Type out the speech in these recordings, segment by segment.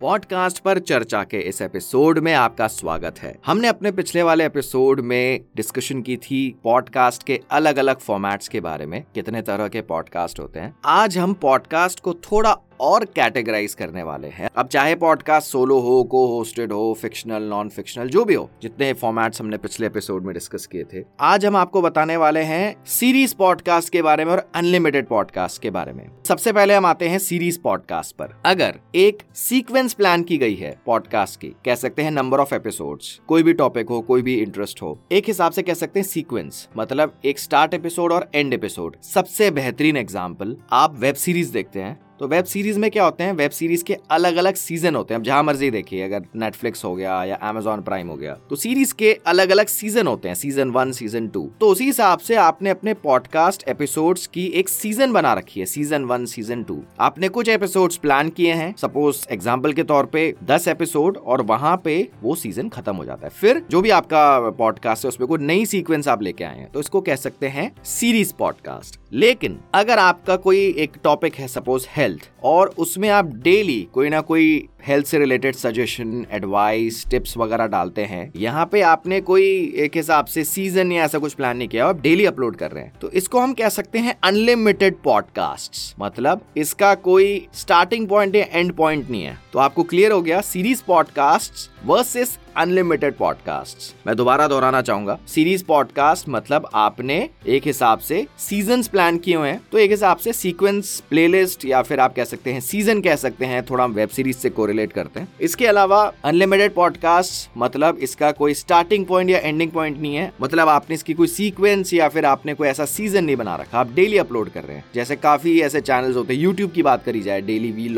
Podcast पर चर्चा के इस एपिसोड में आपका स्वागत है। हमने अपने पिछले वाले एपिसोड में डिस्कशन की थी पॉडकास्ट के अलग अलग फॉर्मेट्स के बारे में, कितने तरह के पॉडकास्ट होते हैं। आज हम पॉडकास्ट को थोड़ा और कैटेगराइज करने वाले हैं। अब चाहे पॉडकास्ट सोलो हो को होस्टेड हो फिक्शनल नॉन फिक्शनल जो भी हो, जितने फॉर्मेट्स हमने पिछले एपिसोड में डिस्कस किए थे। आज हम आपको बताने वाले हैं सीरीज़ पॉडकास्ट के बारे में और अनलिमिटेड पॉडकास्ट के बारे में। सबसे पहले हम आते हैं सीरीज़ पॉडकास्ट पर। अगर एक सीक्वेंस प्लान की गई है पॉडकास्ट की, कह सकते हैं नंबर ऑफ़ एपिसोड्स कोई भी टॉपिक हो, कोई भी इंटरेस्ट हो, एक हिसाब से कह सकते हैं सीक्वेंस मतलब एक स्टार्ट एपिसोड और एंड एपिसोड सबसे बेहतरीन एग्ज़ाम्पल आप वेब सीरीज़ देखते हैं तो वेब सीरीज़ में क्या होते हैं? वेब सीरीज़ के अलग अलग सीज़न होते हैं। जहाँ मर्ज़ी देखिए, अगर नेटफ्लिक्स हो गया या अमेजोन प्राइम हो गया तो सीरीज़ के अलग अलग सीज़न होते हैं, सीज़न वन, सीज़न टू। तो उसी हिसाब से आपने अपने पॉडकास्ट एपिसोड्स की एक सीज़न बना रखी है, सीज़न वन, सीज़न टू। आपने कुछ एपिसोड्स प्लान किए हैं। सपोज़ एग्ज़ाम्पल के तौर पे दस एपिसोड और वहाँ पे वो सीज़न खत्म हो जाता है। फिर जो भी आपका पॉडकास्ट है, उसमें कोई नई सीक्वेंस आप लेके आए हैं तो इसको कह सकते हैं सीरीज़ पॉडकास्ट लेकिन अगर आपका कोई एक टॉपिक है सपोज़ हेल्थ Welt. और उसमें आप डेली कोई ना कोई हेल्थ से रिलेटेड सजेशन एडवाइस टिप्स वगैरह डालते हैं। यहाँ पे आपने कोई एक हिसाब से सीज़न या ऐसा कुछ प्लान नहीं किया, आप डेली अपलोड कर रहे हैं। तो इसको हम कह सकते हैं अनलिमिटेड पॉडकास्ट मतलब इसका कोई स्टार्टिंग पॉइंट या एंड पॉइंट नहीं है। तो आपको क्लियर हो गया series podcast versus unlimited podcast मैं दोबारा दोहराना चाहूँगा। सीरीज़ पॉडकास्ट मतलब आपने एक हिसाब से सीज़न प्लान किए हुए हैं। तो एक हिसाब से सीक्वेंस प्लेलिस्ट या फिर आप कह सकते हैं सीज़न कह सकते हैं, थोड़ा हम वेब सीरीज़ से कोरिलेट करते हैं। इसके अलावा अनलिमिटेड पॉडकास्ट मतलब इसका कोई स्टार्टिंग पॉइंट या एंडिंग पॉइंट नहीं है। मतलब आपने इसकी कोई सीक्वेंस या फिर आपने कोई ऐसा सीज़न नहीं बना रखा, आप डेली अपलोड कर रहे हैं। जैसे काफ़ी ऐसे चैनल होते हैं यूट्यूब की बात करी जाए डेली वी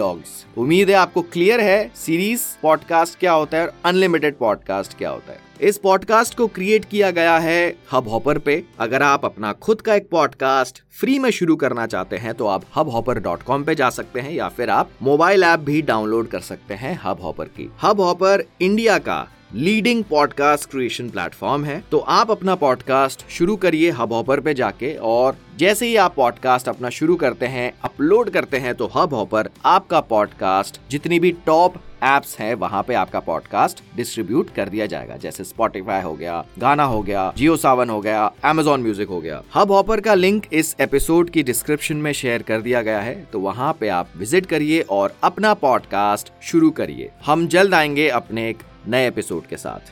उम्मीद है आपको क्लियर है सीरीज़ पॉडकास्ट क्या होता है और अनलिमिटेड पॉडकास्ट क्या होता है। इस पॉडकास्ट को क्रिएट किया गया है हब हॉपर पे। अगर आप अपना खुद का एक पॉडकास्ट फ्री में शुरू करना चाहते हैं तो आप हब हॉपर डॉट कॉम पे जा सकते हैं या फिर आप मोबाइल ऐप भी डाउनलोड कर सकते हैं हब हॉपर की। हब हॉपर इंडिया का लीडिंग पॉडकास्ट क्रिएशन प्लेटफॉर्म है तो आप अपना पॉडकास्ट शुरू करिए हब हॉपर पे जाके और जैसे ही आप पॉडकास्ट अपना शुरू करते हैं अपलोड करते हैं तो हब हॉपर आपका पॉडकास्ट जितनी भी टॉप एप्स हैं, वहाँ पे आपका पॉडकास्ट डिस्ट्रीब्यूट कर दिया जाएगा। जैसे स्पॉटिफाई हो गया, गाना हो गया जियो सावन हो गया एमेजोन म्यूज़िक हो गया। हब हॉपर का लिंक इस एपिसोड की डिस्क्रिप्शन में शेयर कर दिया गया है तो वहाँ पे आप विज़िट करिए और अपना पॉडकास्ट शुरू करिए। हम जल्द आएँगे अपने एक नए एपिसोड के साथ।